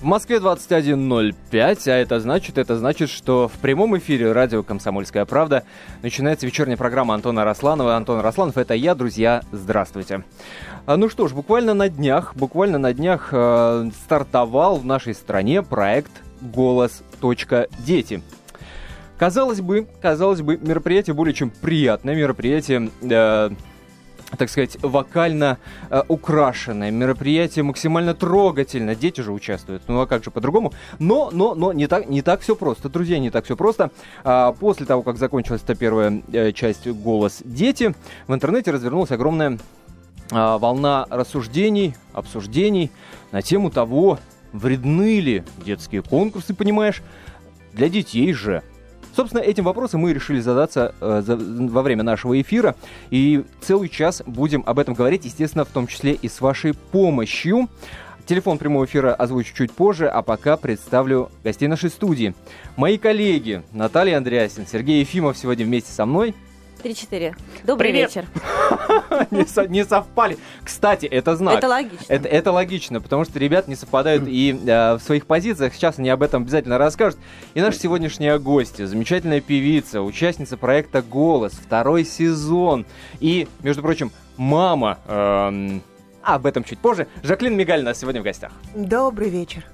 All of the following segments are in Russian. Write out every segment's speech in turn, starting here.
В Москве 21.05, а это значит, это значит, что в прямом эфире радио «Комсомольская правда» начинается вечерняя программа Антона Росланова. Антон Росланов, это я, друзья, здравствуйте. А, ну что ж, буквально на днях, буквально на днях э, стартовал в нашей стране проект «Голос.дети». Казалось бы, казалось бы, мероприятие более чем приятное, мероприятие... Э, так сказать, вокально э, украшенное мероприятие, максимально трогательно. Дети же участвуют, ну а как же по-другому? Но, но, но не так, не так все просто, друзья, не так все просто. А, после того, как закончилась эта первая э, часть «Голос дети», в интернете развернулась огромная а, волна рассуждений, обсуждений на тему того, вредны ли детские конкурсы, понимаешь, для детей же. Собственно, этим вопросом мы решили задаться э, за, во время нашего эфира. И целый час будем об этом говорить, естественно, в том числе и с вашей помощью. Телефон прямого эфира озвучу чуть позже, а пока представлю гостей нашей студии. Мои коллеги Наталья Андреасин, Сергей Ефимов сегодня вместе со мной. 3-4. Добрый Привет. вечер. не, со, не совпали. Кстати, это знак. Это логично. Это, это логично, потому что ребят не совпадают и э, в своих позициях. Сейчас они об этом обязательно расскажут. И наша сегодняшняя гостья, замечательная певица, участница проекта «Голос», второй сезон. И, между прочим, мама... Э, об этом чуть позже. Жаклин Мигаль у нас сегодня в гостях. Добрый вечер.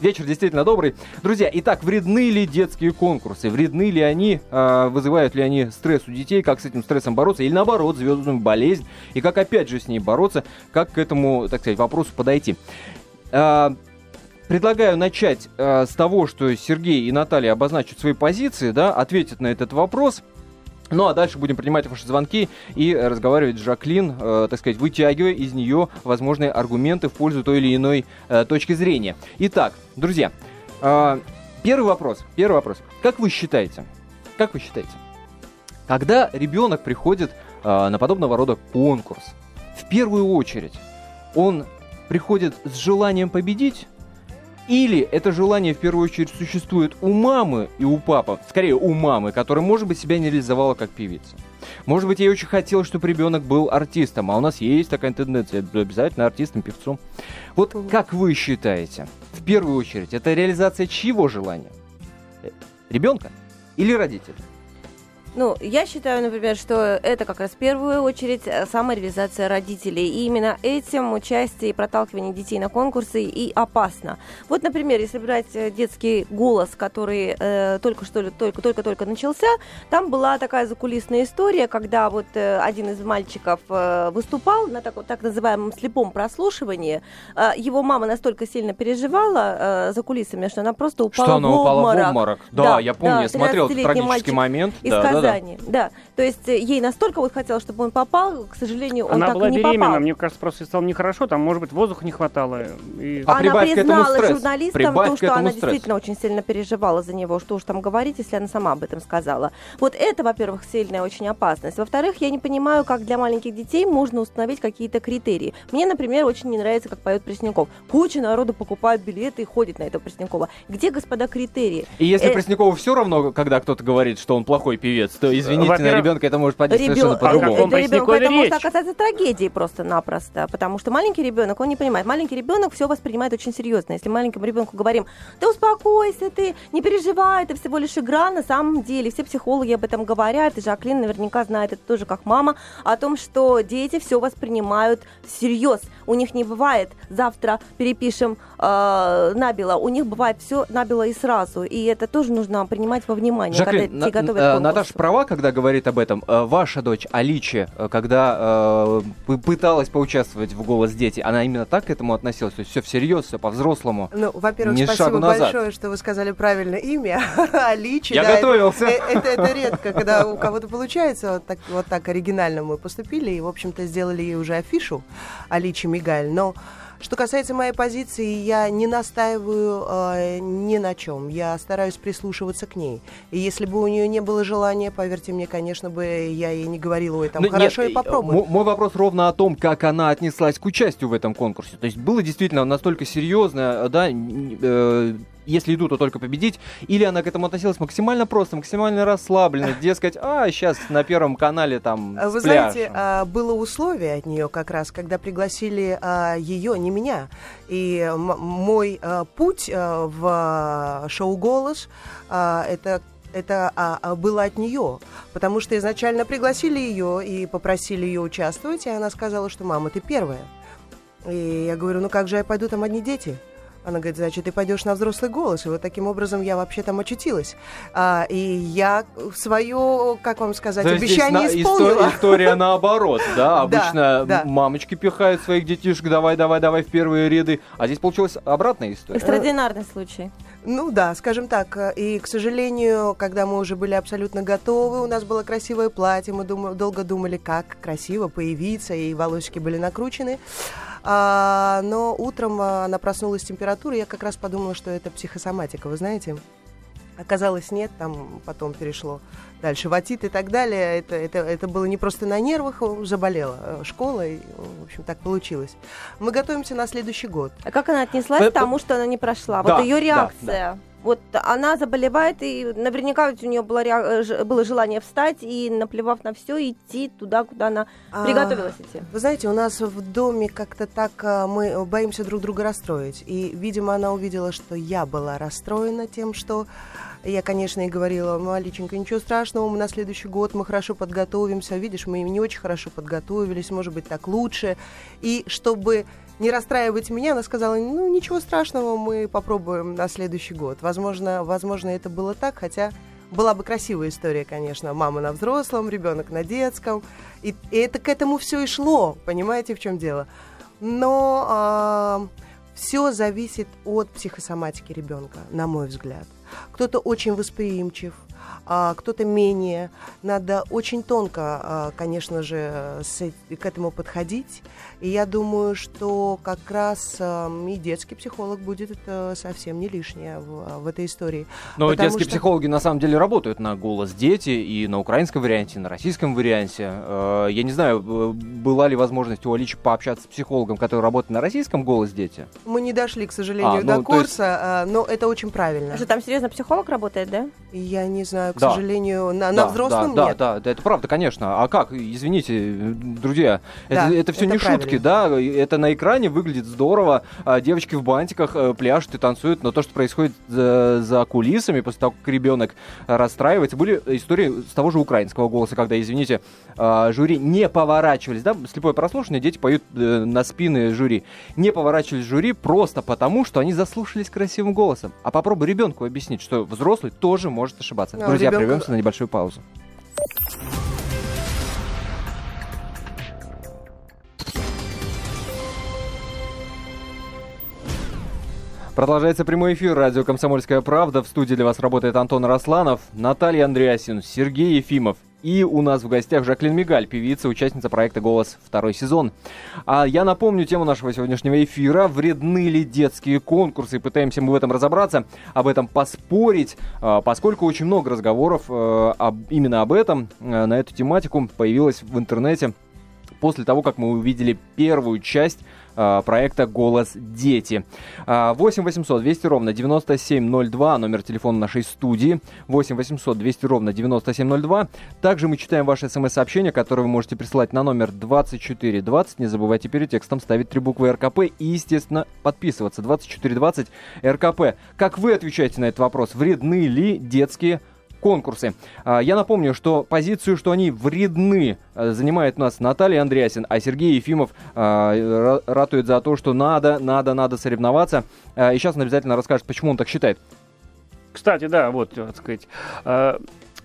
Вечер действительно добрый. Друзья, итак, вредны ли детские конкурсы? Вредны ли они? Э, вызывают ли они стресс у детей? Как с этим стрессом бороться? Или наоборот, звездную болезнь? И как опять же с ней бороться? Как к этому, так сказать, вопросу подойти? Э, предлагаю начать э, с того, что Сергей и Наталья обозначат свои позиции, да, ответят на этот вопрос – ну а дальше будем принимать ваши звонки и разговаривать с Жаклин, э, так сказать, вытягивая из нее возможные аргументы в пользу той или иной э, точки зрения. Итак, друзья, э, первый вопрос. Первый вопрос. Как вы считаете? Как вы считаете? Когда ребенок приходит э, на подобного рода конкурс, в первую очередь он приходит с желанием победить или это желание в первую очередь существует у мамы и у папы, скорее у мамы, которая, может быть, себя не реализовала как певица. Может быть, ей очень хотелось, чтобы ребенок был артистом, а у нас есть такая тенденция, обязательно артистом, певцом. Вот как вы считаете, в первую очередь, это реализация чьего желания? Э, ребенка или родителя? Ну, я считаю, например, что это как раз в первую очередь э, самореализация родителей. И именно этим участие и проталкивание детей на конкурсы и опасно. Вот, например, если брать э, детский голос, который э, только что только только только начался, там была такая закулисная история, когда вот э, один из мальчиков э, выступал на так, так называемом слепом прослушивании. Э, его мама настолько сильно переживала э, за кулисами, что она просто упала что она в обморок. упала в обморок. Да, да я помню, да, я смотрел этот трагический момент. Из да, Казани. Да, да. То есть э, ей настолько вот хотелось, чтобы он попал, к сожалению, он Она так была и не беременна, попал. мне кажется, просто стало нехорошо, там, может быть, воздуха не хватало. И... А она признала журналистам прибавь то, что она стресс. действительно очень сильно переживала за него. Что уж там говорить, если она сама об этом сказала. Вот это, во-первых, сильная очень опасность. Во-вторых, я не понимаю, как для маленьких детей можно установить какие-то критерии. Мне, например, очень не нравится, как поет Пресняков. Куча народу покупает билеты и ходит на этого Преснякова. Где, господа, критерии? И если э... Преснякову все равно, когда кто-то говорит, что он плохой певец, то извините, на ребенка это может подействовать Ребен... совершенно по-другому. Это ребенку это может оказаться трагедией просто-напросто, потому что маленький ребенок, он не понимает. Маленький ребенок все воспринимает очень серьезно. Если маленькому ребенку говорим, да успокойся ты, не переживай, это всего лишь игра, на самом деле все психологи об этом говорят, и Жаклин наверняка знает это тоже как мама, о том, что дети все воспринимают всерьез. У них не бывает завтра перепишем э, набело, у них бывает все набело и сразу, и это тоже нужно принимать во внимание, Жаклин, когда на, готовят э, Наташа права, когда говорит об этом. Э, ваша дочь Аличи, э, когда э, пыталась поучаствовать в «Голос дети», она именно так к этому относилась? То есть все всерьез, все по-взрослому? Ну, во-первых, не спасибо большое, что вы сказали правильно имя. Аличи. Я да, готовился. Это, это, это редко, когда у кого-то получается. Вот так, вот так оригинально мы поступили и, в общем-то, сделали ей уже афишу Аличи Мигаль. Но что касается моей позиции, я не настаиваю э, ни на чем. Я стараюсь прислушиваться к ней. И если бы у нее не было желания, поверьте мне, конечно бы я ей не говорила, ой, там, Но ну, хорошо, нет, и попробуй. Мой вопрос ровно о том, как она отнеслась к участию в этом конкурсе. То есть было действительно настолько серьезно, да, э, если иду, то только победить, или она к этому относилась максимально просто, максимально расслабленно, дескать, а, сейчас на Первом канале там Вы знаете, а, было условие от нее как раз, когда пригласили а, ее, не не меня. И м- мой э, путь э, в э, шоу «Голос» э, это это а, а, было от нее, потому что изначально пригласили ее и попросили ее участвовать, и она сказала, что мама, ты первая. И я говорю, ну как же я пойду, там одни дети. Она говорит, значит, ты пойдешь на взрослый голос. И вот таким образом я вообще там очутилась. А, и я свое, как вам сказать, То здесь обещание на- исполнила. история, история наоборот, да? Обычно да. мамочки пихают своих детишек, давай, давай, давай в первые ряды. А здесь получилась обратная история. Экстраординарный случай. Ну да, скажем так. И, к сожалению, когда мы уже были абсолютно готовы, у нас было красивое платье, мы долго думали, как красиво появиться, и волосики были накручены. А, но утром а, она проснулась с температурой, я как раз подумала, что это психосоматика, вы знаете. Оказалось, нет, там потом перешло дальше в отит и так далее. Это, это, это было не просто на нервах, э, заболела э, школа, и, в общем, так получилось. Мы готовимся на следующий год. А как она отнеслась Это- к тому, что она не прошла? Да, вот ее да, реакция. Вот она заболевает, и наверняка ведь у нее было, э, было желание встать и, наплевав на все, идти туда, куда она А, приготовилась идти. Вы знаете, у нас в доме как-то так а, мы боимся друг друга расстроить. И, видимо, она увидела, что я была расстроена тем, что я, конечно, и говорила, Маличенька, ничего страшного, мы на следующий год мы хорошо подготовимся. Видишь, мы не очень хорошо подготовились, может быть, так лучше. И чтобы не расстраивать меня, она сказала, ну, ничего страшного, мы попробуем на следующий год. Возможно, возможно, это было так, хотя была бы красивая история, конечно. Мама на взрослом, ребенок на детском. И, и это к этому все и шло, понимаете, в чем дело. Но все зависит от психосоматики ребенка, на мой взгляд. Кто-то очень восприимчив, а кто-то менее. Надо очень тонко, а, конечно же, э- к этому подходить. И я думаю, что как раз ам, и детский психолог будет э, совсем не лишнее в, в этой истории. Но Потому детские что- психологи на самом деле работают на голос дети и на украинском варианте, и на российском варианте. Э, Я не знаю, э, была ли возможность у Аличи пообщаться с психологом, который работает на российском голос дети? Мы не дошли, к сожалению, А, до ну, есть- курса, а, но это очень правильно. Что там серьезно психолог работает, да? Я не знаю, к Да. сожалению, на, да, на взрослом да, нет. Да, да, да, это правда, конечно. А как? Извините, э, друзья, Да, это, это все это не шутки, да? Это на экране выглядит здорово. а, Девочки в бантиках э, пляшут и танцуют, но то, что происходит за, за кулисами после того, как ребенок э, расстраивается, были истории с того же украинского голоса, когда, извините, а, жюри не поворачивались, да, слепое прослушивание, дети поют э, на спины жюри, не поворачивались жюри просто потому, что они заслушались красивым голосом. А попробуй ребенку объяснить, что взрослый тоже может ошибаться. А, Друзья, ребенку- прервемся на небольшую паузу. Продолжается прямой эфир радио «Комсомольская правда». В студии для вас работает Антон Росланов, Наталья Андреасин, Сергей Ефимов. И у нас в гостях Жаклин Мигаль, певица, участница проекта «Голос» второй сезон. А я напомню тему нашего сегодняшнего эфира. Вредны ли детские конкурсы? Пытаемся мы в этом разобраться, об этом поспорить, а, поскольку очень много разговоров э, именно об этом, э, на эту тематику появилось в интернете после того, как мы увидели первую часть проекта «Голос дети». А, 8 800 200 ровно 9702, номер телефона нашей студии. 8 800 200 ровно 9702. Также мы читаем ваши смс-сообщения, которые вы можете присылать на номер 2420. Не забывайте перед текстом ставить три буквы РКП и, естественно, подписываться. 2420 РКП. Как вы отвечаете на этот вопрос? Вредны ли детские конкурсы. А, Я напомню, что позицию, что они вредны, э, занимает у нас Наталья Андреасин, а Сергей Ефимов а, ра- ратует за то, что надо, надо, надо соревноваться. А, И сейчас он обязательно расскажет, почему он так считает. Кстати, да, вот, так сказать,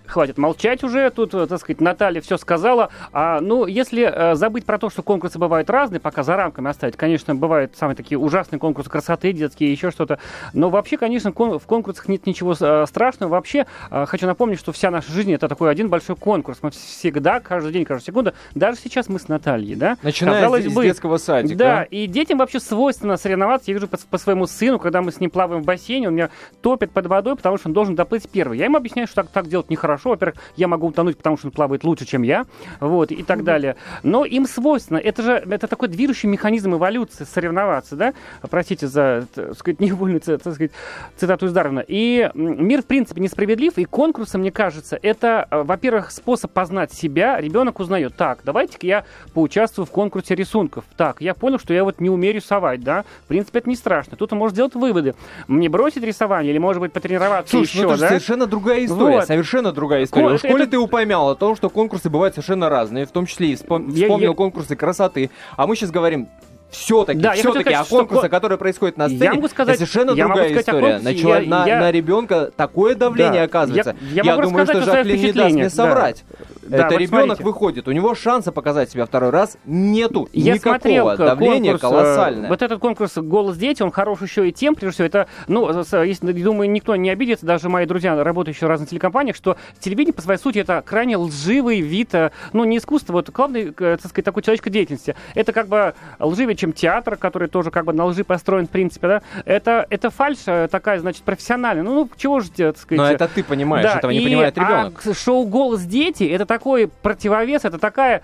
хватит молчать уже, тут, э, так сказать, Наталья все сказала. А, ну, если э, забыть про то, что конкурсы бывают разные, пока за рамками оставить, конечно, бывают самые такие ужасные конкурсы красоты детские, еще что-то. Но вообще, конечно, кон- в конкурсах нет ничего э, страшного. Вообще, э, хочу напомнить, что вся наша жизнь это такой один большой конкурс. Мы всегда, каждый день, каждую секунду, даже сейчас мы с Натальей, да? Начиная казалось с, с бы, детского садика. да, и детям вообще свойственно соревноваться. Я вижу по, по своему сыну, когда мы с ним плаваем в бассейне, он меня топит под водой, потому что он должен доплыть первый. Я ему объясняю, что так, так делать нехорошо. Хорошо. Во-первых, я могу утонуть, потому что он плавает лучше, чем я, вот, и так далее. Но им свойственно, это же, это такой движущий механизм эволюции, соревноваться, да, простите за, так сказать, невольную, так сказать, цитату из Дарвина. И мир, в принципе, несправедлив, и конкурсы, мне кажется, это, э, во-первых, способ познать себя. Ребенок узнает, так, давайте-ка я поучаствую в конкурсе рисунков. Так, я понял, что я вот не умею рисовать, да, в принципе, это не страшно. Тут он может сделать выводы. Мне бросить рисование или, может быть, потренироваться Слушай, еще, ну это да? совершенно другая история. Вот. Совершенно другая история. Ко- В школе это- ты упомял о том, что конкурсы бывают совершенно разные, в том числе и вспом- Я- вспомнил я- конкурсы красоты. А мы сейчас говорим все-таки, Да, я все-таки сказать, о что конкурсе, ко- который происходит на Я сцене, могу сказать- совершенно я могу другая сказать история. конкурсе, На, я- на, я- на ребенка такое давление Да. оказывается. Я- я могу думаю, что Жаклин не даст мне да. соврать. Да, это вот ребенок смотрите. выходит, у него шанса показать себя второй раз нету. Я Никакого. смотрел Давление конкурс, э, колоссальное. Вот этот конкурс «Голос дети», он хорош еще и тем, прежде всего, это, ну, с- если, думаю, никто не обидится, даже мои друзья, работающие в разных телекомпаниях, что телевидение, по своей сути, это крайне лживый вид, э, ну, не искусство, вот главный, э, так сказать, такой человеческой деятельности. Это как бы лживее, чем театр, который тоже как бы на лжи построен, в принципе, да. Это, это фальшь э, такая, значит, профессиональная. Ну, ну, чего же, так сказать... Но это ты понимаешь, Да, этого не и, понимает ребенок. а шоу «Голос дети» — это такой противовес, это такая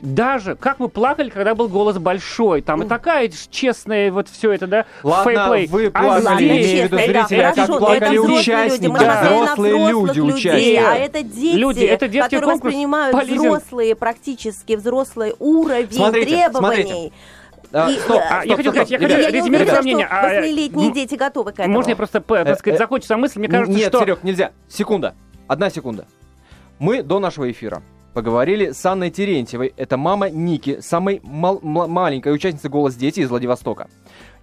даже как мы плакали, когда был голос большой, там и такая честная вот все это, да, Ладно, фейплей. вы А плакали, здесь- имею в виду честно, да, зрители, а как плакали это взрослые участники, люди. Мы да, взрослые люди, участники. а это дети, Люди, это детский которые конкурс воспринимают полезен. взрослые, практически взрослый уровень Смотрите, требований. смотрите. А, И, стоп, э, А, я стоп, хочу стоп, сказать, я хочу резюмировать уверена, мнение. что А, восьмилетние м, дети готовы к этому. Можно я просто, п- так сказать, э, закончу свою мысль? Мне кажется, Нет, что... Серег, нельзя. Секунда. Одна секунда. Мы до нашего эфира поговорили с Анной Терентьевой. Это мама Ники, самой мал- мла- маленькой участницы «Голос дети» из Владивостока.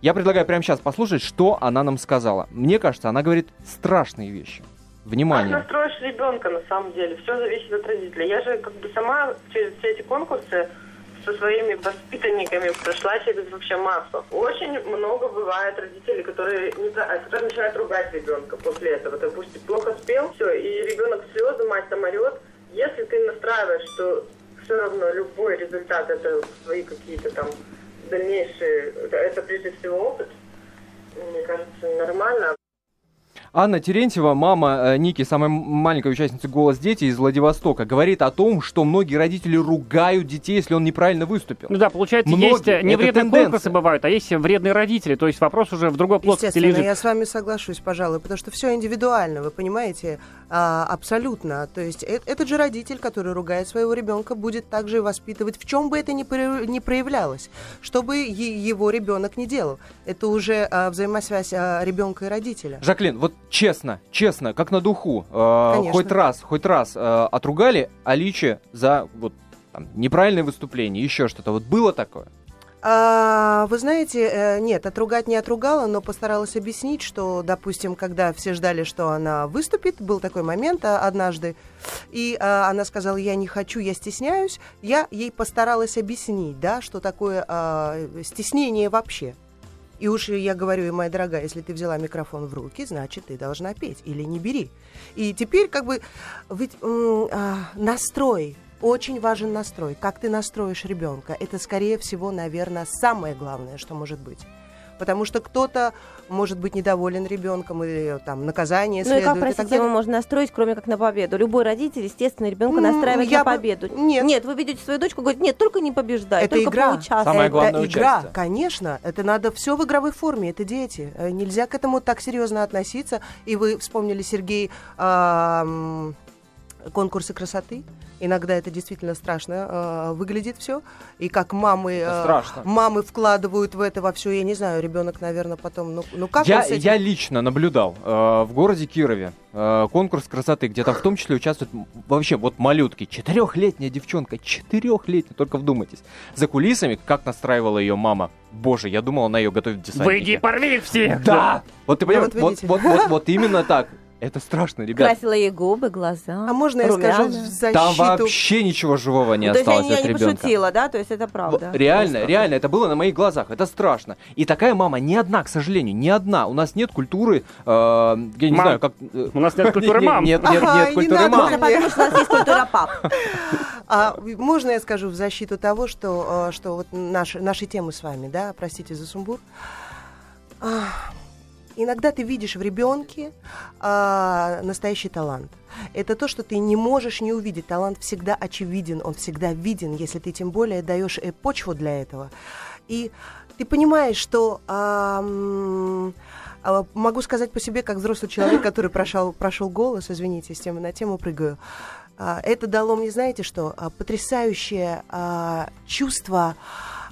Я предлагаю прямо сейчас послушать, что она нам сказала. Мне кажется, она говорит страшные вещи. Как Внимание. настроишь ребенка на самом деле? Все зависит от родителей. Я же как бы сама через все эти конкурсы со своими воспитанниками прошла через вообще массу. Очень много бывает родителей, которые, не, которые начинают ругать ребенка после этого. Допустим, плохо спел, все, и ребенок слезы, мать там орет. Если ты настраиваешь, что все равно любой результат это свои какие-то там дальнейшие, это прежде всего опыт, мне кажется, нормально. Анна Терентьева, мама э, Ники, самая маленькая участница «Голос дети» из Владивостока, говорит о том, что многие родители ругают детей, если он неправильно выступил. Ну да, получается, Многие. есть э, не Это вредные тенденция. конкурсы бывают, а есть вредные родители. То есть вопрос уже в другой плоскости Естественно, лежит. я с вами соглашусь, пожалуй, потому что все индивидуально, вы понимаете, А, абсолютно. То есть э- этот же родитель, который ругает своего ребенка, будет также воспитывать, в чем бы это ни, про- ни проявлялось, что бы е- его ребенок не делал. Это уже а, взаимосвязь а, ребенка и родителя. Жаклин, вот честно, честно, как на духу, э, Конечно. хоть раз, хоть раз э, отругали Аличи за вот там, неправильное выступление, еще что-то. Вот было такое? А, вы знаете, э, нет, отругать не отругала, но постаралась объяснить, что, допустим, когда все ждали, что она выступит, был такой момент а, однажды, и а, она сказала, я не хочу, я стесняюсь, я ей постаралась объяснить, да, что такое а, стеснение вообще. И уж я говорю, и моя дорогая, если ты взяла микрофон в руки, значит, ты должна петь или не бери. И теперь как бы ведь а, настрой, очень важен настрой. Как ты настроишь ребенка, это, скорее всего, наверное, самое главное, что может быть. Потому что кто-то может быть недоволен ребенком или там наказание Ну и следует. как, и простите, так его далее. можно настроить, кроме как на победу? Любой родитель, естественно, ребенка М, настраивает я на бы- победу. нет. Нет, вы ведете свою дочку, говорит, нет, только не побеждай, Это только игра. поучаствуй. Самое это главное игра, участие. конечно. Это надо все в игровой форме. Это дети. Э, Нельзя к этому так серьезно относиться. И вы вспомнили, Сергей, м, конкурсы красоты. Иногда это действительно страшно э, выглядит все. И как мамы, э, мамы вкладывают в это во все. Я не знаю, ребенок, наверное, потом. Ну, ну как я, этим? я лично наблюдал э, в городе Кирове э, конкурс красоты, где там в том числе участвуют вообще вот малютки. Четырехлетняя девчонка, четырехлетняя, только вдумайтесь. За кулисами, как настраивала ее мама. Боже, я думал, она ее готовит в десантнике. Выйди порви их всех! Да! Вот ты Ну, понимаешь, вот вот, видите. вот, вот, вот именно так. Это страшно, ребят. Красила ей губы, глаза. А можно я скажу в защиту? Там вообще ничего живого не То есть осталось я, я от не ребенка. пошутила, да? То есть это правда. Вот Реально, реально, это было на моих глазах, это страшно. И такая мама не одна, к сожалению, не одна. У нас нет культуры, э, я не Мам. знаю, как... э, У нас нет культуры мам. Нет, нет, нет не культуры надо мам. Потому что у нас есть культура пап. А можно я скажу в защиту того, что, э, что вот наши, наши темы с вами, да, простите за сумбур. Иногда ты видишь в ребенке а, настоящий талант. Это то, что ты не можешь не увидеть. Талант всегда очевиден, он всегда виден, если ты тем более даешь э, почву для этого. И ты понимаешь, что а, а, могу сказать по себе, как взрослый человек, который прошел, прошел голос, извините, с темы на тему прыгаю. А, это дало мне, знаете что, а, потрясающее а, чувство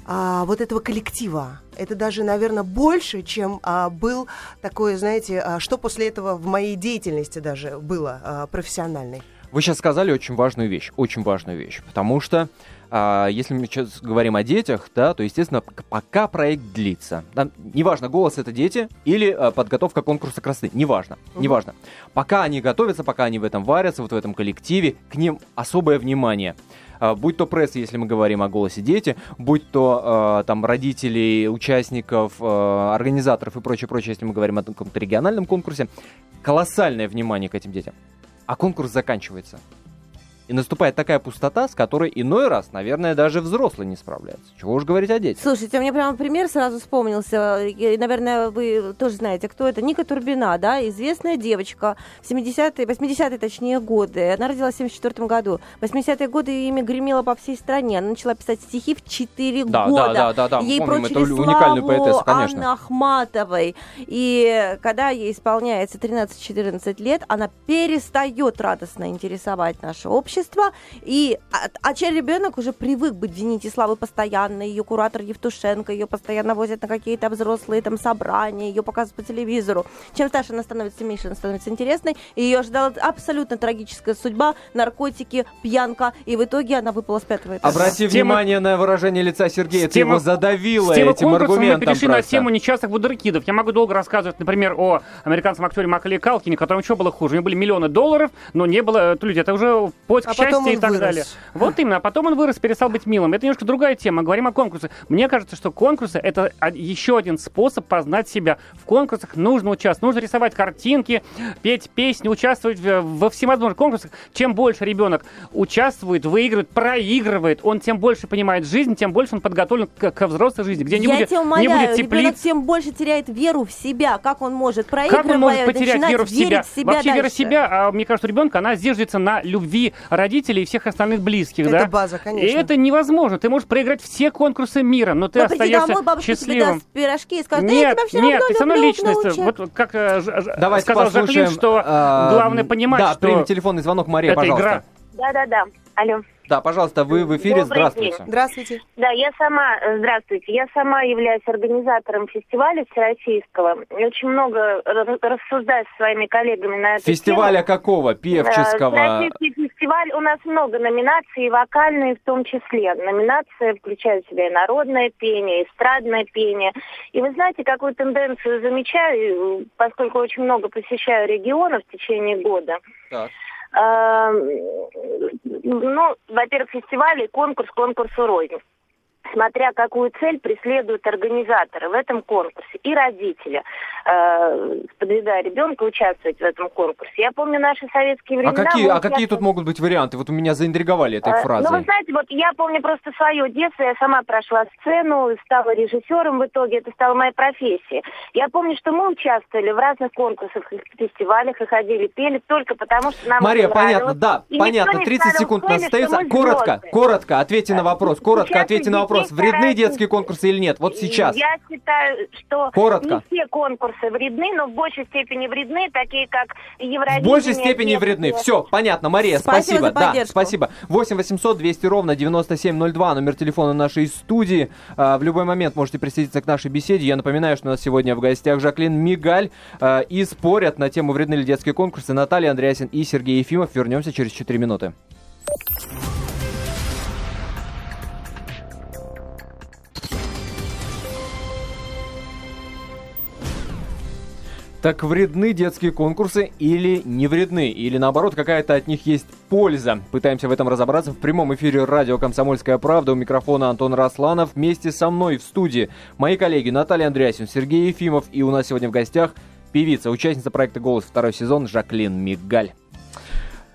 вот этого коллектива. Это даже, наверное, больше, чем а, был такое, знаете, а, что после этого в моей деятельности даже было а, профессиональной. Вы сейчас сказали очень важную вещь, очень важную вещь, потому что а, если мы сейчас говорим о детях, да, то, естественно, пока проект длится, да, неважно, голос это дети или а, подготовка конкурса красоты, неважно, угу. неважно. Пока они готовятся, пока они в этом варятся, вот в этом коллективе, к ним особое внимание. А, будь то пресса, если мы говорим о голосе дети, будь то э, там родителей, участников, э, организаторов и прочее, прочее, если мы говорим о каком-то региональном конкурсе, колоссальное внимание к этим детям. А конкурс заканчивается. И наступает такая пустота, с которой иной раз, наверное, даже взрослый не справляется. Чего уж говорить о детях. Слушайте, мне прямо пример сразу вспомнился. И, наверное, вы тоже знаете, кто это. Ника Турбина, да, известная девочка. 70-е, 80-е, точнее, годы. Она родилась в 74 году. В 80-е годы имя гремело по всей стране. Она начала писать стихи в 4 да, года. Да, да, да, да. Ей Помним, прочили это уникальную поэтессу, конечно. Анны Ахматовой. И когда ей исполняется 13-14 лет, она перестает радостно интересовать наше общество общества, и а, а чей ребенок уже привык быть в «Зените славы» постоянно, ее куратор Евтушенко, ее постоянно возят на какие-то взрослые там собрания, ее показывают по телевизору. Чем старше она становится, меньше она становится интересной, и ее ждала абсолютно трагическая судьба, наркотики, пьянка, и в итоге она выпала с пятого этажа. Обрати Тема- внимание на выражение лица Сергея, ты Тема- его задавила С темы этим аргументом мы перешли на просто. тему несчастных вундеркидов. Я могу долго рассказывать, например, о американском актере Макале Калкине, которому что было хуже? У него были миллионы долларов, но не было... э, Люди, это уже поиск А потом счастья и так вырос. далее. Вот именно. А потом он вырос, перестал быть милым. Это немножко другая тема. Говорим о конкурсе. Мне кажется, что конкурсы — это еще один способ познать себя. В конкурсах нужно участвовать. Нужно рисовать картинки, петь песни, участвовать во всевозможных конкурсах. Чем больше ребенок участвует, выигрывает, проигрывает, он тем больше понимает жизнь, тем больше он подготовлен к, к взрослой жизни, где не Я будет, тебя не умоляю, будет ребенок теплиц. тем больше теряет веру в себя. Как он может, Как проигрывая, он может потерять веру в себя? в себя Вообще вера в дальше? себя, а, мне кажется, у ребенка, она зиждется на любви родителей и всех остальных близких, Это да? база, конечно. И это невозможно. Ты можешь проиграть все конкурсы мира, но ты Но остаешься домой, бабушка тебе счастливым. даст пирожки и скажет, да я Нет, тебя все нет, равно ты со мной люблю, личность. внучек». Вот как э, Ж- Давайте сказал. Жаклин, что а, главное понимать, Да, что примем телефонный звонок, Мария, это пожалуйста. игра. Да-да-да. Алло. Да, пожалуйста, вы в эфире, Добрый здравствуйте. Здравствуйте. Да, я сама, э, здравствуйте, я сама являюсь организатором фестиваля всероссийского. И Очень много ра- рассуждаю со своими коллегами на эту Фестиваля тему. какого? Э, Певческого? Всероссийский фестиваль, у нас много номинаций, и вокальные в том числе. Номинация включает в себя и народное пение, и эстрадное пение. И вы знаете, какую тенденцию замечаю, э, поскольку очень много посещаю регионов в течение года. Так. Э, Ну, во-первых, фестиваль и конкурс конкурсу рознь. Смотря какую цель преследуют организаторы в этом конкурсе и родители, э, подвигая ребенка участвовать в этом конкурсе. Я помню наши советские А времена. какие, мы а какие тут могут быть варианты? Вот у меня заинтриговали этой Э, фразой. Ну, вы знаете, вот я помню просто свое детство, я сама прошла сцену, стала режиссером в итоге, это стала моя профессия. Я помню, что мы участвовали в разных конкурсах, фестивалях, и ходили, пели только потому, что нам Мария, понятно, да, И понятно. не 30 ставил секунд у нас цели, что остается. Коротко, коротко, ответьте на вопрос. Коротко, Сейчас ответьте на детей вопрос. Вредны детские конкурсы или нет? Вот сейчас. Я считаю, что Коротко. не все конкурсы вредны, но в большей степени вредны, такие как В Евровидение. большей степени детские. вредны. Все, понятно. Мария, Спасибо спасибо. за Да, спасибо. 8 800 200 ровно 9702, номер телефона нашей студии. А, В любой момент можете присоединиться к нашей беседе. Я напоминаю, что у нас сегодня в гостях Жаклин Мигаль. а, И спорят на тему вредны ли детские конкурсы Наталья Андреасин и Сергей Ефимов. Вернемся через 4 минуты. Так вредны детские конкурсы или не вредны? Или наоборот, какая-то от них есть польза? Пытаемся в этом разобраться в прямом эфире радио «Комсомольская правда». У микрофона Антон Расланов. Вместе со мной в студии мои коллеги Наталья Андреасин, Сергей Ефимов. И у нас сегодня в гостях певица, участница проекта «Голос» второй сезон Жаклин Мигаль.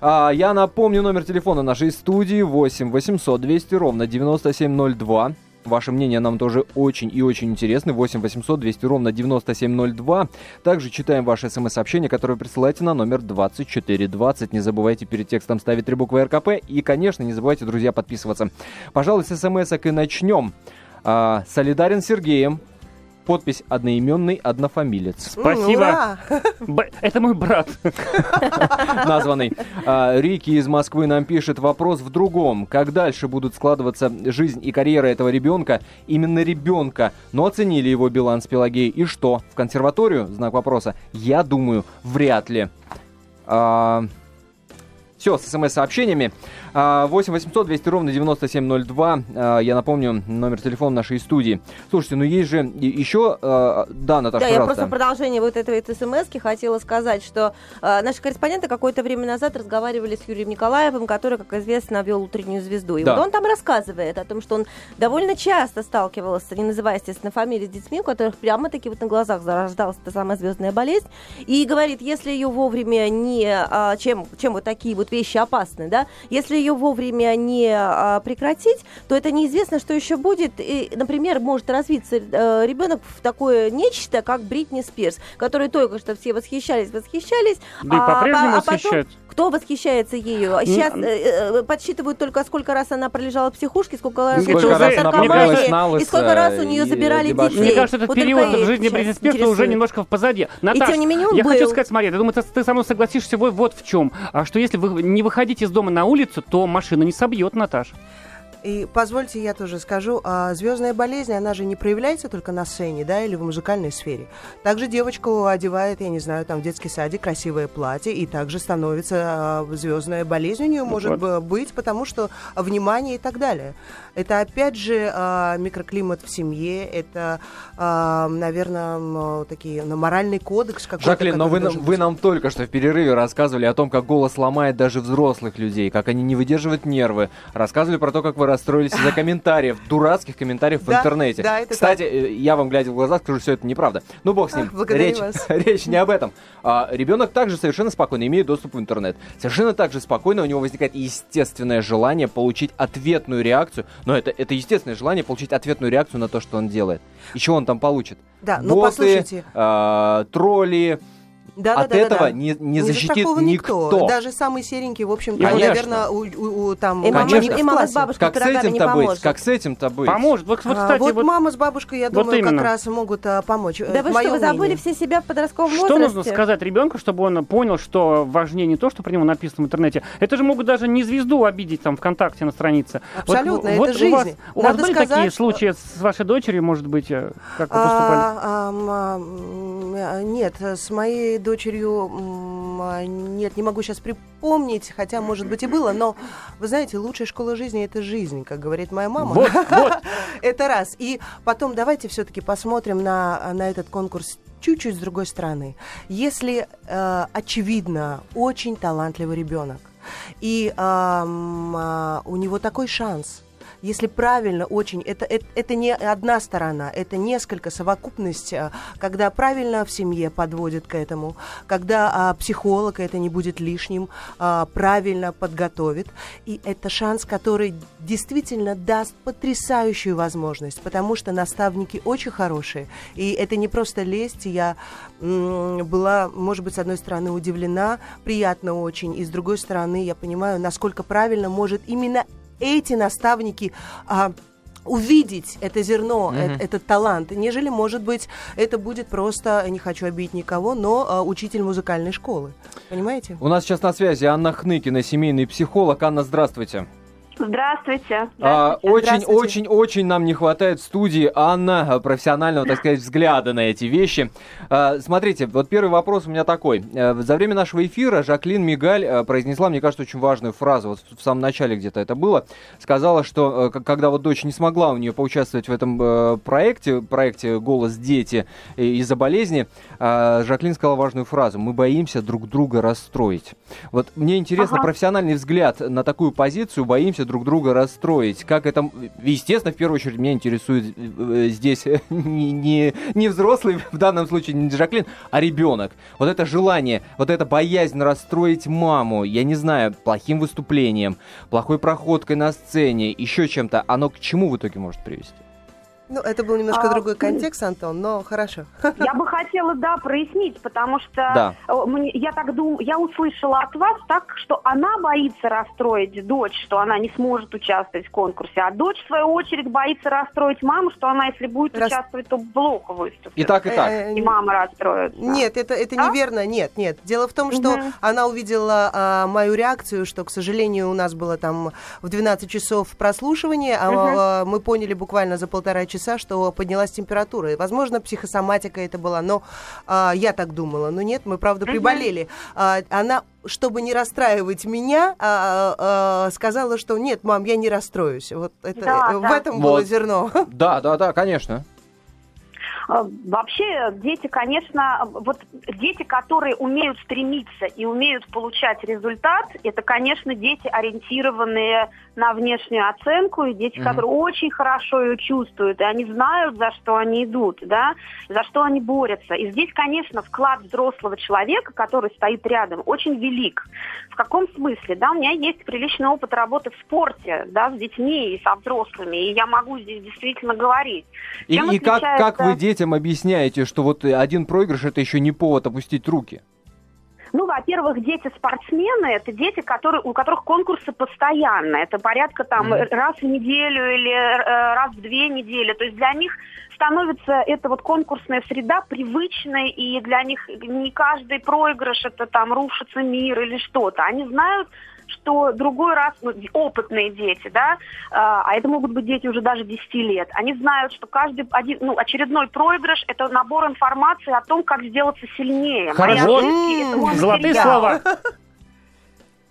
А, я напомню номер телефона нашей студии 8 800 200 ровно 9702. Ваше мнение нам тоже очень и очень интересно. 8 800 200 ровно 9702. Также читаем ваши смс-сообщения, которые присылаете на номер 2420. Не забывайте перед текстом ставить три буквы РКП. И, конечно, не забывайте, друзья, подписываться. Пожалуй, с смс-ок и начнем. А, солидарен с Сергеем. Подпись одноименный однофамилец. Спасибо. Б- Это мой брат. названный. А, Рики из Москвы нам пишет вопрос в другом. Как дальше будут складываться жизнь и карьера этого ребенка? Именно ребенка. Но оценили его Билан с Пелагеей. И что? В консерваторию? Знак вопроса. Я думаю, вряд ли. Все, с смс-сообщениями. А, 8 800 200 ровно 9702. А, Я напомню, номер телефона нашей студии. Слушайте, ну есть же еще... а, Да, Наташа, Да, я пожалуйста. просто в продолжение вот этой смс хотела сказать, что э, наши корреспонденты какое-то время назад разговаривали с Юрием Николаевым, который, как известно, вел утреннюю звезду. И Да. вот он там рассказывает о том, что он довольно часто сталкивался, не называя, естественно, фамилии с детьми, у которых прямо-таки вот на глазах зарождалась эта самая звездная болезнь. И говорит, если ее вовремя не... а, чем, чем вот такие вот вещи опасны, да? Если ее вовремя не а, прекратить, то это неизвестно, что еще будет. И, например, может развиться э, ребенок в такое нечто, как Бритни Спирс, которой только что все восхищались, восхищались. Да и а- по-прежнему а потом восхищаются. Кто восхищается ею? А Сейчас э, э, подсчитывают только, сколько раз она пролежала в психушке, сколько раз Сколько лежала раз она и сколько раз у нее и забирали дебоширили. детей. Мне кажется, этот Вот период в жизни Бритни Спирса уже немножко в позади. Наташ, тем не менее я хочу был. сказать, смотри, я думаю, ты, ты со мной согласишься вот, вот в чем. А что если вы не выходите из дома на улицу, то машина не собьет, Наташ. И позвольте, я тоже скажу, а, звездная болезнь, она же не проявляется только на сцене, да, или в музыкальной сфере. Также девочку одевает, я не знаю, там в детский садик красивое платье, и также становится а, звездная болезнь у нее может Вот. быть, потому что внимание и так далее. Это опять же а, микроклимат в семье, это, наверное, такие ну, моральный кодекс какой-то. Жаклин, но вы, нам- вы нам только что в перерыве рассказывали о том, как голос ломает даже взрослых людей, как они не выдерживают нервы. Рассказывали про то, как вы расстроились из-за комментариев, дурацких комментариев в интернете. да, это Кстати, э, я вам, глядя в глаза, скажу, все это неправда. Ну, бог с ним. Речь, речь не об этом. А, ребенок также совершенно спокойно имеет доступ в интернет. Совершенно так же спокойно у него возникает естественное желание получить ответную реакцию. Но это, это естественное желание получить ответную реакцию на то, что он делает. И чего он там получит? Да, ну Боты, послушайте. а, тролли, Да, от да, да, этого да, да. не, не, Не защитит застрахован никто. Даже самый серенький, в общем-то, Конечно. наверное, у, у- у- там... И мама, Конечно. и мама с бабушкой Как с этим-то быть? Как с этим-то быть? Поможет. Вот, вот, А, кстати, вот, вот мама с бабушкой, я Вот думаю, именно. как раз могут а, помочь. э, Да вы Моё что, вы забыли все себя в подростковом Что возрасте? нужно сказать ребенку, чтобы он понял, что важнее не то, что про него написано в интернете. Это же могут даже не звезду обидеть там ВКонтакте на странице. Абсолютно, вот, это вот У вас, жизнь. у вас были сказать, такие что- случаи с вашей дочерью, может быть, э, как вы поступали? А, а, а, нет, с моей дочерью а, нет, не могу сейчас припомнить, хотя, может быть, и было, но, вы знаете, лучшая школа жизни – это жизнь, как говорит моя мама. Вот, вот. Это раз. И потом давайте все-таки посмотрим на, на этот конкурс чуть-чуть с другой стороны. Если э, очевидно очень талантливый ребенок, и а, у него такой шанс, если правильно очень, это, это, это не одна сторона, это несколько совокупность, а, когда правильно в семье подводят к этому, когда а, психолог это не будет лишним, а, правильно подготовит, и это шанс, который действительно даст потрясающую возможность, потому что наставники очень хорошие, и это не просто лесть, я была, может быть, с одной стороны удивлена, приятно очень, и с другой стороны я понимаю, насколько правильно может именно эти наставники а, увидеть это зерно, Мгм. э- этот талант, нежели, может быть, это будет просто, не хочу обидеть никого, но а, учитель музыкальной школы. Понимаете? У нас сейчас на связи Анна Хныкина, семейный психолог. Анна, здравствуйте. Здравствуйте. А, Здравствуйте. очень, Здравствуйте. очень, очень нам не хватает студии Анна а, профессионального, так сказать, взгляда на эти вещи. А, смотрите, вот первый вопрос у меня такой. Э, За время нашего эфира Жаклин Мигаль э, произнесла, мне кажется, очень важную фразу. Вот в самом начале где-то это было. Сказала, что э, когда вот дочь не смогла у нее поучаствовать в этом э, проекте, проекте «Голос дети» э, из-за болезни, а, Жаклин сказала важную фразу. Мы боимся друг друга расстроить. Вот мне интересно Ага. профессиональный взгляд на такую позицию. Боимся друг друга расстроить. Как это... Естественно, в первую очередь меня интересует э, здесь не, не, не взрослый, в данном случае не Жаклин, а ребенок. Вот это желание, вот эта боязнь расстроить маму, я не знаю, плохим выступлением, плохой проходкой на сцене, еще чем-то, оно к чему в итоге может привести? Ну, это был немножко а, другой контекст, Антон, но хорошо. Я бы хотела, да, прояснить, потому что да. Э, мне, я так думаю, я услышала от вас так, что она боится расстроить дочь, что она не сможет участвовать в конкурсе, а дочь, в свою очередь, боится расстроить маму, что она, если будет Рас... участвовать, то плохо выступит. И так, и так. И мама расстроится. Нет, это, это а? неверно, нет, нет. Дело в том, что угу. она увидела а, мою реакцию, что, к сожалению, у нас было там в 12 часов прослушивание, а, угу. а мы поняли буквально за полтора часа, часа, что поднялась температура. И, возможно, психосоматика это была, но а, я так думала. Но нет, мы, правда, приболели. А, она, чтобы не расстраивать меня, а, а, сказала, что нет, мам, я не расстроюсь. Вот это, да, в да. этом вот. было зерно. Да, да, да, конечно. А, вообще дети, конечно, вот дети, которые умеют стремиться и умеют получать результат, это, конечно, дети, ориентированные на внешнюю оценку, и дети, mm-hmm. которые очень хорошо ее чувствуют, и они знают, за что они идут, да, за что они борются. И здесь, конечно, вклад взрослого человека, который стоит рядом, очень велик. В каком смысле? Да, у меня есть приличный опыт работы в спорте, да, с детьми и со взрослыми, и я могу здесь действительно говорить. И, и как, как вы детям объясняете, что вот один проигрыш это еще не повод опустить руки? Ну, во-первых, дети-спортсмены – это дети, которые, у которых конкурсы постоянно. Это порядка там mm-hmm. раз в неделю или э, раз в две недели. То есть для них становится эта вот конкурсная среда привычной, и для них не каждый проигрыш – это там рушится мир или что-то. Они знают, что другой раз, ну, опытные дети, да, а, а это могут быть дети уже даже 10 лет, они знают, что каждый один, ну, очередной проигрыш – это набор информации о том, как сделаться сильнее. Хорошо, золотые слова.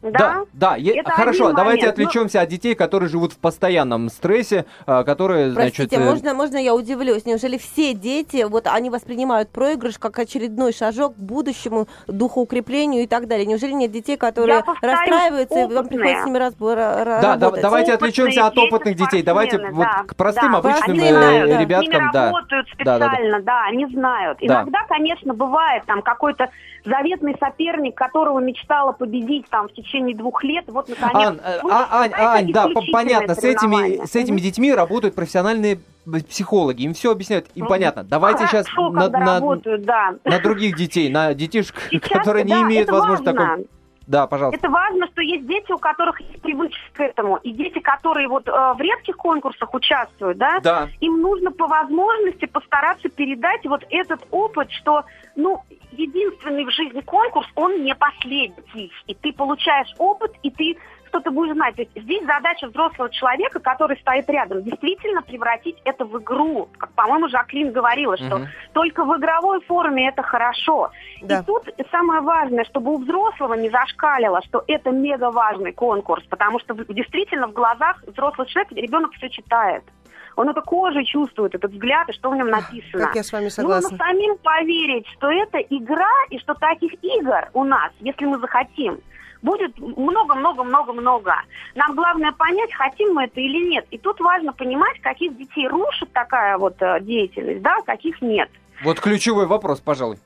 Да, да, да е- хорошо, давайте момент. Ну, отвлечемся ну... от детей, которые живут в постоянном стрессе, а, которые, Простите, значит... Э, можно, можно я удивлюсь? Неужели все дети, вот они воспринимают проигрыш как очередной шажок к будущему духоукреплению и так далее? Неужели нет детей, которые расстраиваются, опытные. и вам приходится с ними разбор, Да, работать? давайте опытные отвлечемся от опытных детей, давайте да. вот к простым, да. обычным они э, ребяткам. Они да. работают специально, да, да, да. да, они знают. Иногда, конечно, бывает там какой-то заветный соперник, которого мечтала победить там в течение двух лет, вот наконец... Ань, а, Ань, Ань, да, понятно, с этими, с этими детьми работают профессиональные психологи, им все объясняют, им понятно. Давайте сейчас на, на, работают, да. на других детей, на детишек, сейчас, которые не да, имеют возможности такой... Да, пожалуйста. Это важно, что есть дети, у которых есть привычка к этому. И дети, которые вот э, в редких конкурсах участвуют, да, да, им нужно по возможности постараться передать вот этот опыт, что, ну, единственный в жизни конкурс, он не последний. И ты получаешь опыт, и ты что ты будешь знать. То есть здесь задача взрослого человека, который стоит рядом, действительно превратить это в игру. Как, по-моему, Жаклин говорила, что угу. только в игровой форме это хорошо. Да. И тут самое важное, чтобы у взрослого не зашкалило, что это мега важный конкурс, потому что действительно в глазах взрослого человека ребенок все читает. Он это кожей чувствует, этот взгляд, и что в нем написано. Как я с вами согласна. Нужно самим поверить, что это игра, и что таких игр у нас, если мы захотим, будет много-много-много-много. Нам главное понять, хотим мы это или нет. И тут важно понимать, каких детей рушит такая вот э, деятельность, да, каких нет. Вот ключевой вопрос, пожалуй.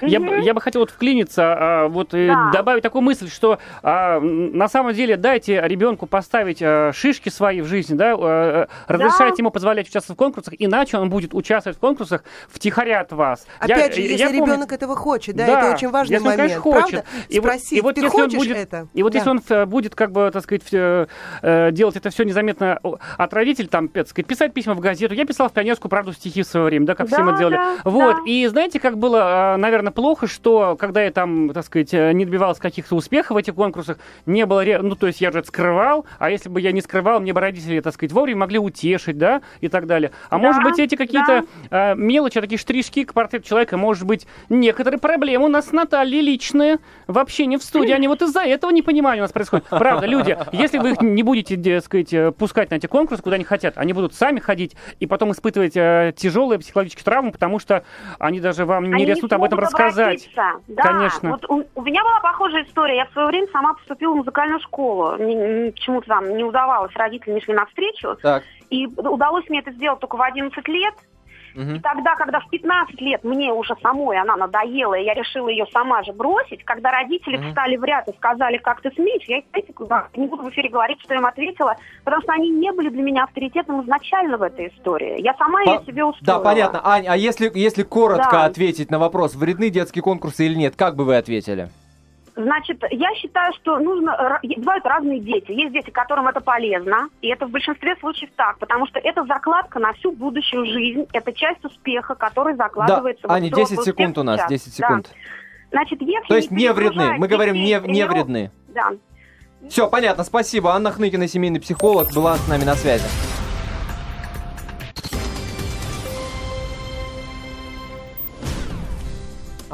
Я, бы, я бы хотел вот вклиниться, а, вот да. добавить такую мысль, что а, на самом деле дайте ребенку поставить а, шишки свои в жизни, да, а, разрешайте да. ему позволять участвовать в конкурсах, иначе он будет участвовать в конкурсах втихаря от вас. Опять я, же, если я ребенок помню... этого хочет, да, да, это очень важный если он, момент. Конечно, хочет. Правда? И Спросить, вот, и вот, ты хочешь будет, это? И вот да. если он э, будет, как бы, так сказать, э, э, делать это все незаметно от родителей, там, так сказать, писать письма в газету. Я писал в пионерскую правду стихи в свое время, да, как да, все мы делали. Да, вот. Да. И знаете, как было, наверное, плохо, что когда я там, так сказать, э, не добивался каких-то успехов в этих конкурсах, не было, ну, то есть я же это скрывал, а если бы я не скрывал, мне бы родители, так сказать, вовремя могли утешить, да, и так далее. А да, может быть, эти какие-то да. э, мелочи, такие штришки к портрету человека, может быть, некоторые проблемы у нас с Натальей личные в общении в студии, они вот из-за этого непонимания у нас происходит. Правда, люди, если вы их не будете, так сказать, э, пускать на эти конкурсы, куда они хотят, они будут сами ходить и потом испытывать тяжелые психологические травмы, потому что они даже вам не рискуют об этом рассказать. Да, Конечно. Вот у, у меня была похожая история. Я в свое время сама поступила в музыкальную школу. Почему-то там не удавалось, родители не шли навстречу. Так. И удалось мне это сделать только в 11 лет. И тогда, когда в 15 лет мне уже самой она надоела, и я решила ее сама же бросить, когда родители Мгм. встали в ряд и сказали, как ты смеешь, я знаете, не буду в эфире говорить, что я им ответила, потому что они не были для меня авторитетом изначально в этой истории. Я сама ее По- себе устроила. Да, понятно. Ань, а если, если коротко Да. ответить на вопрос, вредны детские конкурсы или нет, как бы вы ответили? Значит, я считаю, что нужно... Бывают разные дети. Есть дети, которым это полезно, и это в большинстве случаев так, потому что это закладка на всю будущую жизнь, это часть успеха, который закладывается... да, Аня, в взрослый 10 успех секунд у нас, сейчас. 10 Да. секунд. Значит, если То есть не вредны, мы говорим не, не вредны. Да. Все, понятно, спасибо. Анна Хныкина, семейный психолог, была с нами на связи.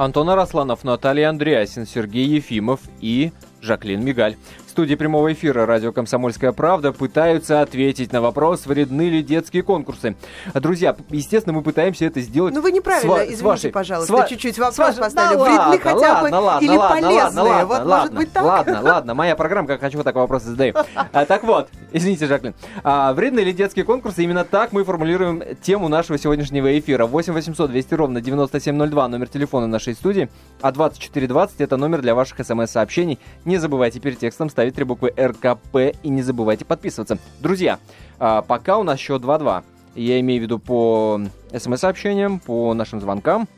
Антон Арасланов, Наталья Андреасин, Сергей Ефимов и Жаклин Мигаль. В студии прямого эфира радио «Комсомольская правда» пытаются ответить на вопрос, вредны ли детские конкурсы. Друзья, естественно, мы пытаемся это сделать Ну вы неправильно, с ва- извините, вашей- пожалуйста, ва- чуть-чуть вопрос вашей- поставили. Да Вредны ладно, хотя ладно, бы ладно, или ладно, полезные? Ладно, ладно, вот ладно, может быть так? Ладно, ладно, моя программа, как хочу, так вопросы задаю. А, так вот, извините, Жаклин. А, вредны ли детские конкурсы? Именно так мы формулируем тему нашего сегодняшнего эфира. 8 800 200 ровно 9702, номер телефона нашей студии. А 2420 это номер для ваших смс-сообщений. Не забывайте перед текстом ставить три буквы РКП и не забывайте подписываться. Друзья, а, пока у нас счет 2-2. Я имею в виду по смс-сообщениям, по нашим звонкам.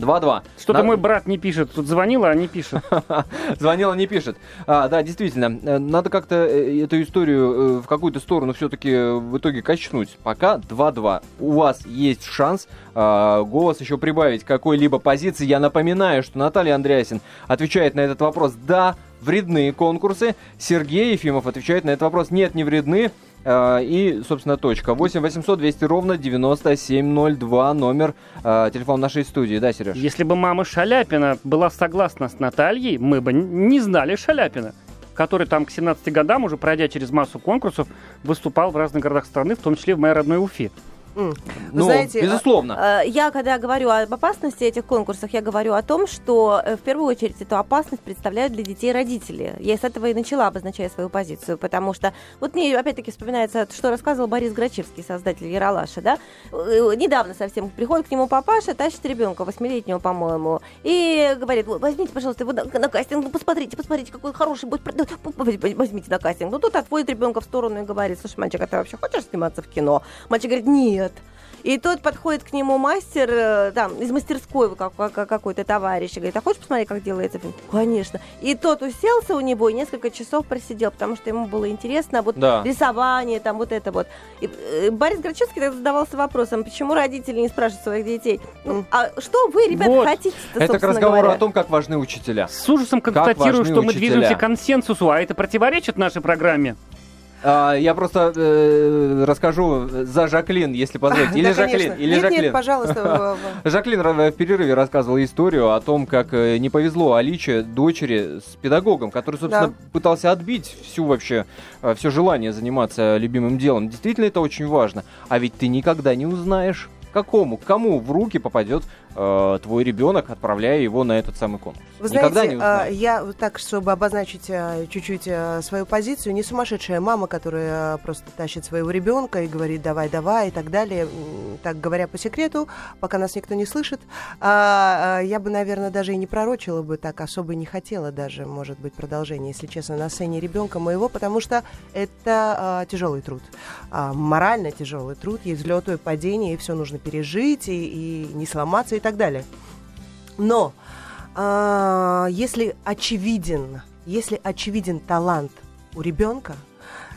2-2. Что-то На- мой брат не пишет. Тут звонила, а не пишет. Звонила, не пишет. А, да, действительно, э, надо как-то э, эту историю э, в какую-то сторону все-таки в итоге качнуть. Пока 2-2. У вас есть шанс а, голос еще прибавить какой-либо позиции. Я напоминаю, что Наталья Андреасин отвечает на этот вопрос «да». Вредны конкурсы. Сергей Ефимов отвечает на этот вопрос «нет, не вредны». А, И, собственно, точка. 8 800 200 ровно 9702 номер а, телефон нашей студии. Да, Сереж? Если бы мама Шаляпина была согласна с Натальей, мы бы не знали Шаляпина, который там к 17 годам, уже пройдя через массу конкурсов, выступал в разных городах страны, в том числе в моей родной Уфе. Вы Ну, знаете, безусловно. Э, Я, когда говорю об опасности этих конкурсов, я говорю о том, что э, в первую очередь эту опасность представляют для детей родители. Я с этого и начала, обозначая свою позицию, потому что вот мне опять-таки вспоминается, что рассказывал Борис Грачевский, создатель Яралаша, да? Э, Недавно совсем приходит к нему папаша, тащит ребенка, восьмилетнего, по-моему, и говорит, «Вот, возьмите, пожалуйста, его на, на кастинг, ну, посмотрите, посмотрите, какой хороший будет, возьмите на кастинг. Ну, тот отводит ребенка в сторону и говорит, слушай, мальчик, а ты вообще хочешь сниматься в кино? Мальчик говорит, нет. И тот подходит к нему мастер, э, там, из мастерской как- как- какой-то товарищ, и говорит, а хочешь посмотреть, как делается фильм? Конечно. И тот уселся у него и несколько часов просидел, потому что ему было интересно вот Да. рисование, там вот это вот. И, э, Борис Грачевский тогда задавался вопросом, почему родители не спрашивают своих детей, ну, а что вы, ребята, Вот. хотите Это к разговору о том, как важны учителя. С ужасом констатирую, что мы учителя. движемся к консенсусу, а это противоречит нашей программе. А, я просто э, расскажу за Жаклин, если позволите. Или Да, Жаклин, конечно. или нет, Жаклин. Нет, пожалуйста. Жаклин в перерыве рассказывал историю о том, как э, не повезло Аличе, дочери, с педагогом, который, собственно, Да. пытался отбить всю вообще, все желание заниматься любимым делом. Действительно, это очень важно. А ведь ты никогда не узнаешь, какому, кому в руки попадет э, твой ребенок, отправляя его на этот самый конкурс. Вы Никогда знаете, не узнаешь. я вот так, чтобы обозначить а, чуть-чуть а, свою позицию, не сумасшедшая мама, которая просто тащит своего ребенка и говорит давай, давай и так далее. Так говоря по секрету, пока нас никто не слышит, а, я бы, наверное, даже и не пророчила бы так, особо не хотела даже, может быть, продолжение, если честно, на сцене ребенка моего, потому что это тяжелый труд, А, морально тяжелый труд, есть взлеты и падения, и все нужно пережить, и, и не сломаться и так далее. Но а, если очевиден, если очевиден талант у ребенка,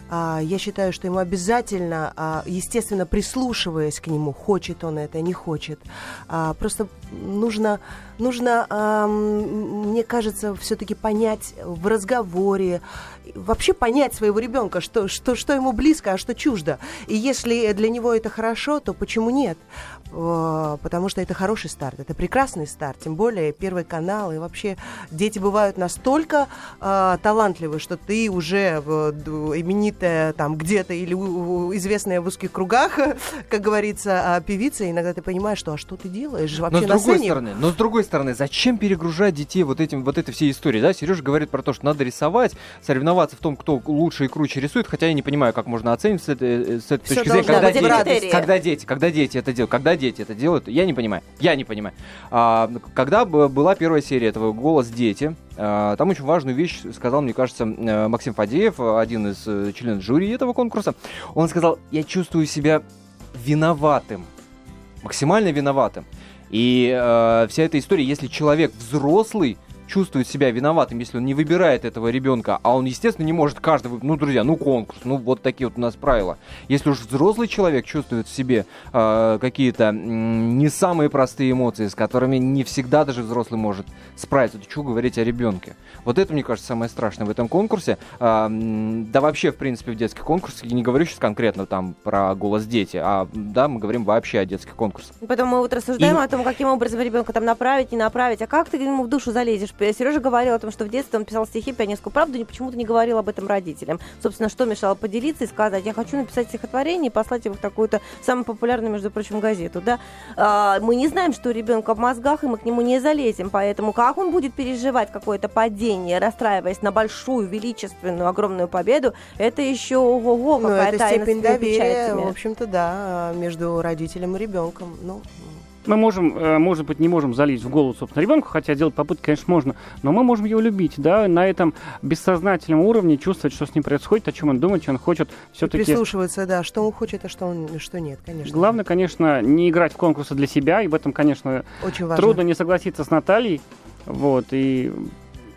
а, я считаю, что ему обязательно, а, естественно, прислушиваясь к нему, хочет он это, не хочет, а, просто нужно, нужно, а, мне кажется, все-таки понять в разговоре, вообще понять своего ребенка, что, что, что ему близко, а что чуждо. И если для него это хорошо, то почему нет? Э, Потому что это хороший старт, это прекрасный старт, тем более Первый канал, и вообще дети бывают настолько э, талантливы, что ты уже э, именитая там где-то или у- известная в узких кругах, как говорится, а, певица, иногда ты понимаешь, что а что ты делаешь вообще Но с другой сцене? стороны, но с другой стороны, зачем перегружать детей вот этим, вот этой всей историей, да? Сережа говорит про то, что надо рисовать, соревноваться в том, кто лучше и круче рисует, хотя я не понимаю, как можно оценить с этой, с этой Всё точки зрения, когда дети, когда дети, когда дети это делают, когда дети это делают, я не понимаю, я не понимаю. А, когда была первая серия этого «Голос дети», а, там очень важную вещь сказал, мне кажется, э, Максим Фадеев, один из э, членов жюри этого конкурса. Он сказал, я чувствую себя виноватым, максимально виноватым. И э, вся эта история, если человек взрослый чувствует себя виноватым, если он не выбирает этого ребенка, а он, естественно, не может каждого, ну, друзья, ну, конкурс, ну, вот такие вот у нас правила. Если уж взрослый человек чувствует в себе э, какие-то м, не самые простые эмоции, с которыми не всегда даже взрослый может справиться, то что говорить о ребенке? Вот это, мне кажется, самое страшное в этом конкурсе. М, да вообще, в принципе, в детских конкурсах, я не говорю сейчас конкретно там про голос дети, а, да, мы говорим вообще о детских конкурсах. Потом мы вот рассуждаем И- о том, каким образом ребенка там направить, не направить. А как ты ему в душу залезешь? Сережа говорил о том, что в детстве он писал стихи пионерскую правду, и почему-то не говорил об этом родителям. Собственно, что мешало поделиться и сказать, я хочу написать стихотворение и послать его в такую-то самую популярную, между прочим, газету. Да? А, мы не знаем, что у ребенка в мозгах, и мы к нему не залезем. Поэтому как он будет переживать какое-то падение, расстраиваясь на большую, величественную, огромную победу, это еще ого-го, Ну, какая это тайна степень доверия, в общем-то, да, между родителем и ребенком. Ну, Мы можем, э, может быть, не можем залезть в голову, собственно, ребенку, хотя делать попытки, конечно, можно, но мы можем его любить, да, на этом бессознательном уровне чувствовать, что с ним происходит, о чем он думает, что он хочет все-таки... прислушиваться, да, что он хочет, а что, он, что нет, конечно. Главное, конечно, не играть в конкурсы для себя, и в этом, конечно, Очень важно. трудно не согласиться с Натальей, вот, и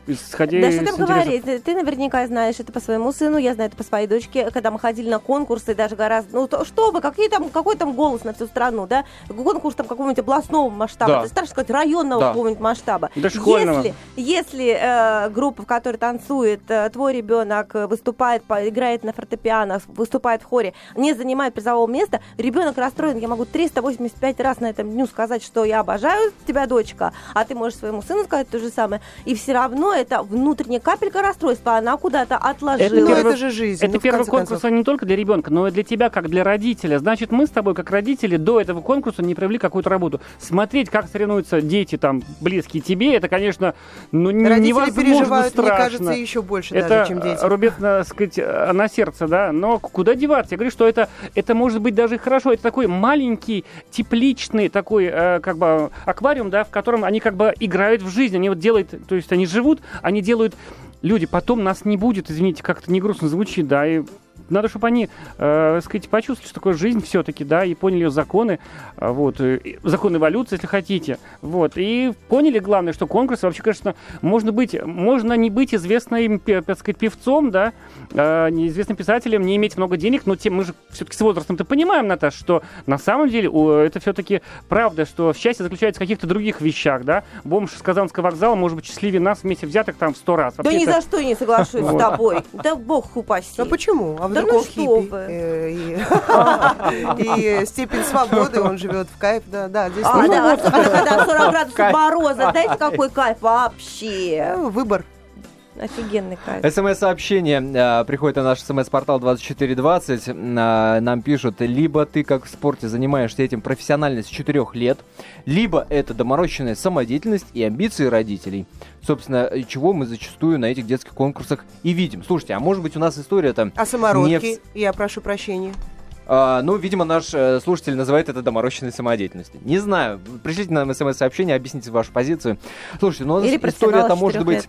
исходя Да из что там интересов- говорить, ты, наверняка знаешь это по своему сыну, я знаю это по своей дочке, когда мы ходили на конкурсы, даже гораздо, ну то, что вы, какие там, какой там голос на всю страну, да, конкурс там какого-нибудь областного масштаба, Да. да. страшно сказать, районного Да. какого-нибудь масштаба. Да школьного. Если, если э, группа, в которой танцует э, твой ребенок, э, выступает, по- играет на фортепиано, выступает в хоре, не занимает призового места, ребенок расстроен, я могу 385 раз на этом дню сказать, что я обожаю тебя, дочка, а ты можешь своему сыну сказать то же самое, и все равно это внутренняя капелька расстройства, она куда-то отложила. Ну, первый- это же жизнь. Это ну, первый конкурс концов. не только для ребенка, но и для тебя, как для родителя. Значит, мы с тобой, как родители, до этого конкурса не провели какую-то работу. Смотреть, как соревнуются дети там близкие тебе, это, конечно, ну, Родители невозможно переживают, страшно. мне кажется, еще больше это даже, чем дети. э, рубец, на, сказать, э, на сердце, да, но куда деваться? Я говорю, что это, это может быть даже и хорошо. Это такой маленький, тепличный такой, э, как бы, аквариум, да, в котором они как бы играют в жизнь. Они вот делают, то есть они живут, они делают люди, потом нас не будет, извините, как-то не грустно звучит, да, и надо, чтобы они, э, сказать, почувствовали, что такое жизнь все-таки, да, и поняли ее законы, а, вот, э, закон эволюции, если хотите, вот, и поняли, главное, что конкурс вообще, конечно, можно быть, можно не быть известным, так сказать, певцом, да, э, неизвестным писателем, не иметь много денег, но тем, мы же все-таки с возрастом-то понимаем, Наташ, что на самом деле это все-таки правда, что счастье заключается в каких-то других вещах, да, бомж с Казанского вокзала может быть счастливее нас вместе взятых там в сто раз. Да Вообще ни это- за что не соглашусь с тобой. Да бог упаси. А почему? А Да ну что вы. э, И степень свободы, он живет в кайф. Да, да, здесь А, да, когда 40 градусов мороза, знаете, какой кайф вообще. э, выбор. Офигенный кайф. СМС-сообщение э, приходит на наш СМС-портал 2420. Э, нам пишут, либо ты, как в спорте, занимаешься этим профессионально с 4 лет, либо это доморощенная самодеятельность и амбиции родителей. Собственно, э, чего мы зачастую на этих детских конкурсах и видим. Слушайте, а может быть у нас история-то... А самородки? Не Я прошу прощения. А, ну, видимо, наш э, слушатель называет это доморощенной самодеятельностью. Не знаю. Пришлите нам смс-сообщение, объясните вашу позицию. Слушайте, ну, у нас Или история-то профессионала может 4 быть...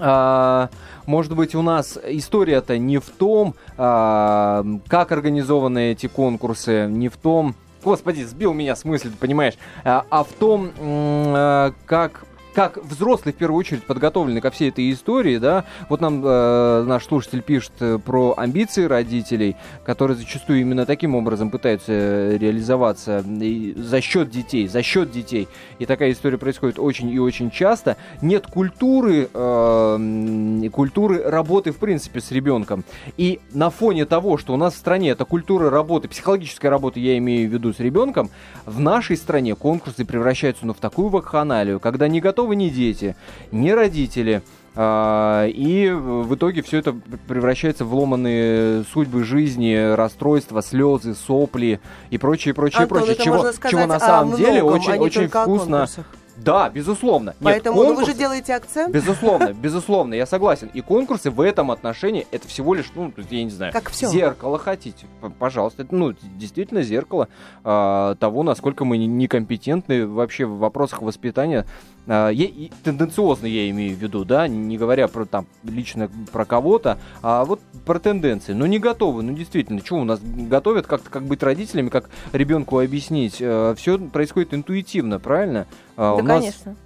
а, может быть, у нас история-то не в том, а, как организованы эти конкурсы, не в том... Господи, сбил меня с мысли, понимаешь. А, а в том, а, как как взрослые в первую очередь подготовлены ко всей этой истории, да, вот нам э, наш слушатель пишет э, про амбиции родителей, которые зачастую именно таким образом пытаются э, реализоваться и за счет детей, за счет детей. И такая история происходит очень и очень часто. Нет культуры, э, культуры работы в принципе с ребенком. И на фоне того, что у нас в стране эта культура работы, психологической работы, я имею в виду с ребенком, в нашей стране конкурсы превращаются ну, в такую вакханалию, когда не готовы ни дети, ни родители, А, И в итоге все это превращается в ломанные судьбы жизни, расстройства, слезы, сопли и прочее, прочее, Антон, прочее. Чего, сказать чего на самом деле многом, очень, а не очень вкусно. Да, безусловно. Нет, Поэтому ну, вы же делаете акцент, Безусловно, безусловно, я согласен. И конкурсы в этом отношении это всего лишь, ну, я не знаю, Как всё. зеркало хотите, пожалуйста. Это, ну, действительно зеркало а, того, насколько мы не- некомпетентны вообще в вопросах воспитания. И тенденциозно я имею в виду, да, не говоря про там лично про кого-то, а вот про тенденции. Ну, не готовы, ну, действительно, что у нас готовят, как-то как быть родителями, как ребенку объяснить. все происходит интуитивно, правильно? А, Да, у нас конечно.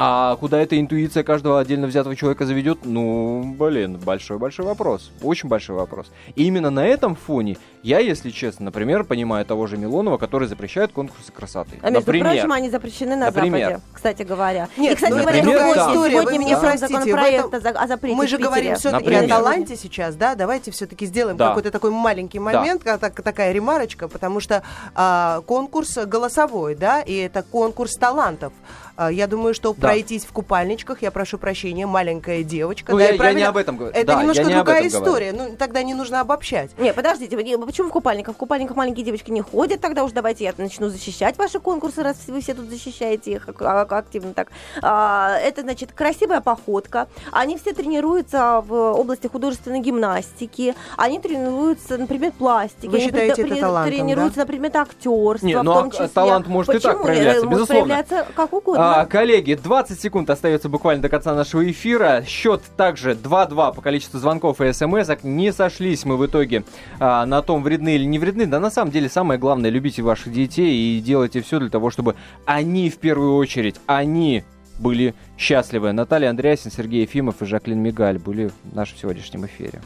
А куда эта интуиция каждого отдельно взятого человека заведет, ну, блин, большой-большой вопрос. Очень большой вопрос. И именно на этом фоне я, если честно, например, понимаю того же Милонова, который запрещает конкурсы красоты. А между например. прочим, они запрещены на Например. Западе, кстати говоря. Нет, и, кстати ну, говоря, например, сегодня, да. история, сегодня мне простите, законопроект этом- о за- о запрете Мы же говорим все-таки о таланте сейчас, да? Давайте все-таки сделаем Да. какой-то такой маленький момент, как, так- такая ремарочка, потому что а, конкурс голосовой, да, и это конкурс талантов. А, я думаю, что Да. пройтись в купальничках, я прошу прощения, маленькая девочка. Ну, да, я, я не об этом говорю. Это Да, немножко другая этом говорю. история. Ну, тогда не нужно обобщать. Не, подождите, почему в купальниках? В купальниках маленькие девочки не ходят, тогда уж давайте я начну защищать ваши конкурсы, раз вы все тут защищаете их ак- ак- активно так. А, это, значит, красивая походка. Они все тренируются в области художественной гимнастики, они тренируются на предмет пластики, Вы они считаете это талантом, тренируются на предмет актерства Не, в ну, том а числе. талант может и так Почему? проявляться, может безусловно. проявляться как угодно. А, коллеги, 20 секунд остается буквально до конца нашего эфира. Счет также 2-2 по количеству звонков и смс. Не сошлись мы в итоге а, на том, вредны или не вредны. Да на самом деле самое главное, любите ваших детей и делайте все для того, чтобы они в первую очередь, они были счастливы. Наталья Андреасин, Сергей Ефимов и Жаклин Мигаль были в нашем сегодняшнем эфире.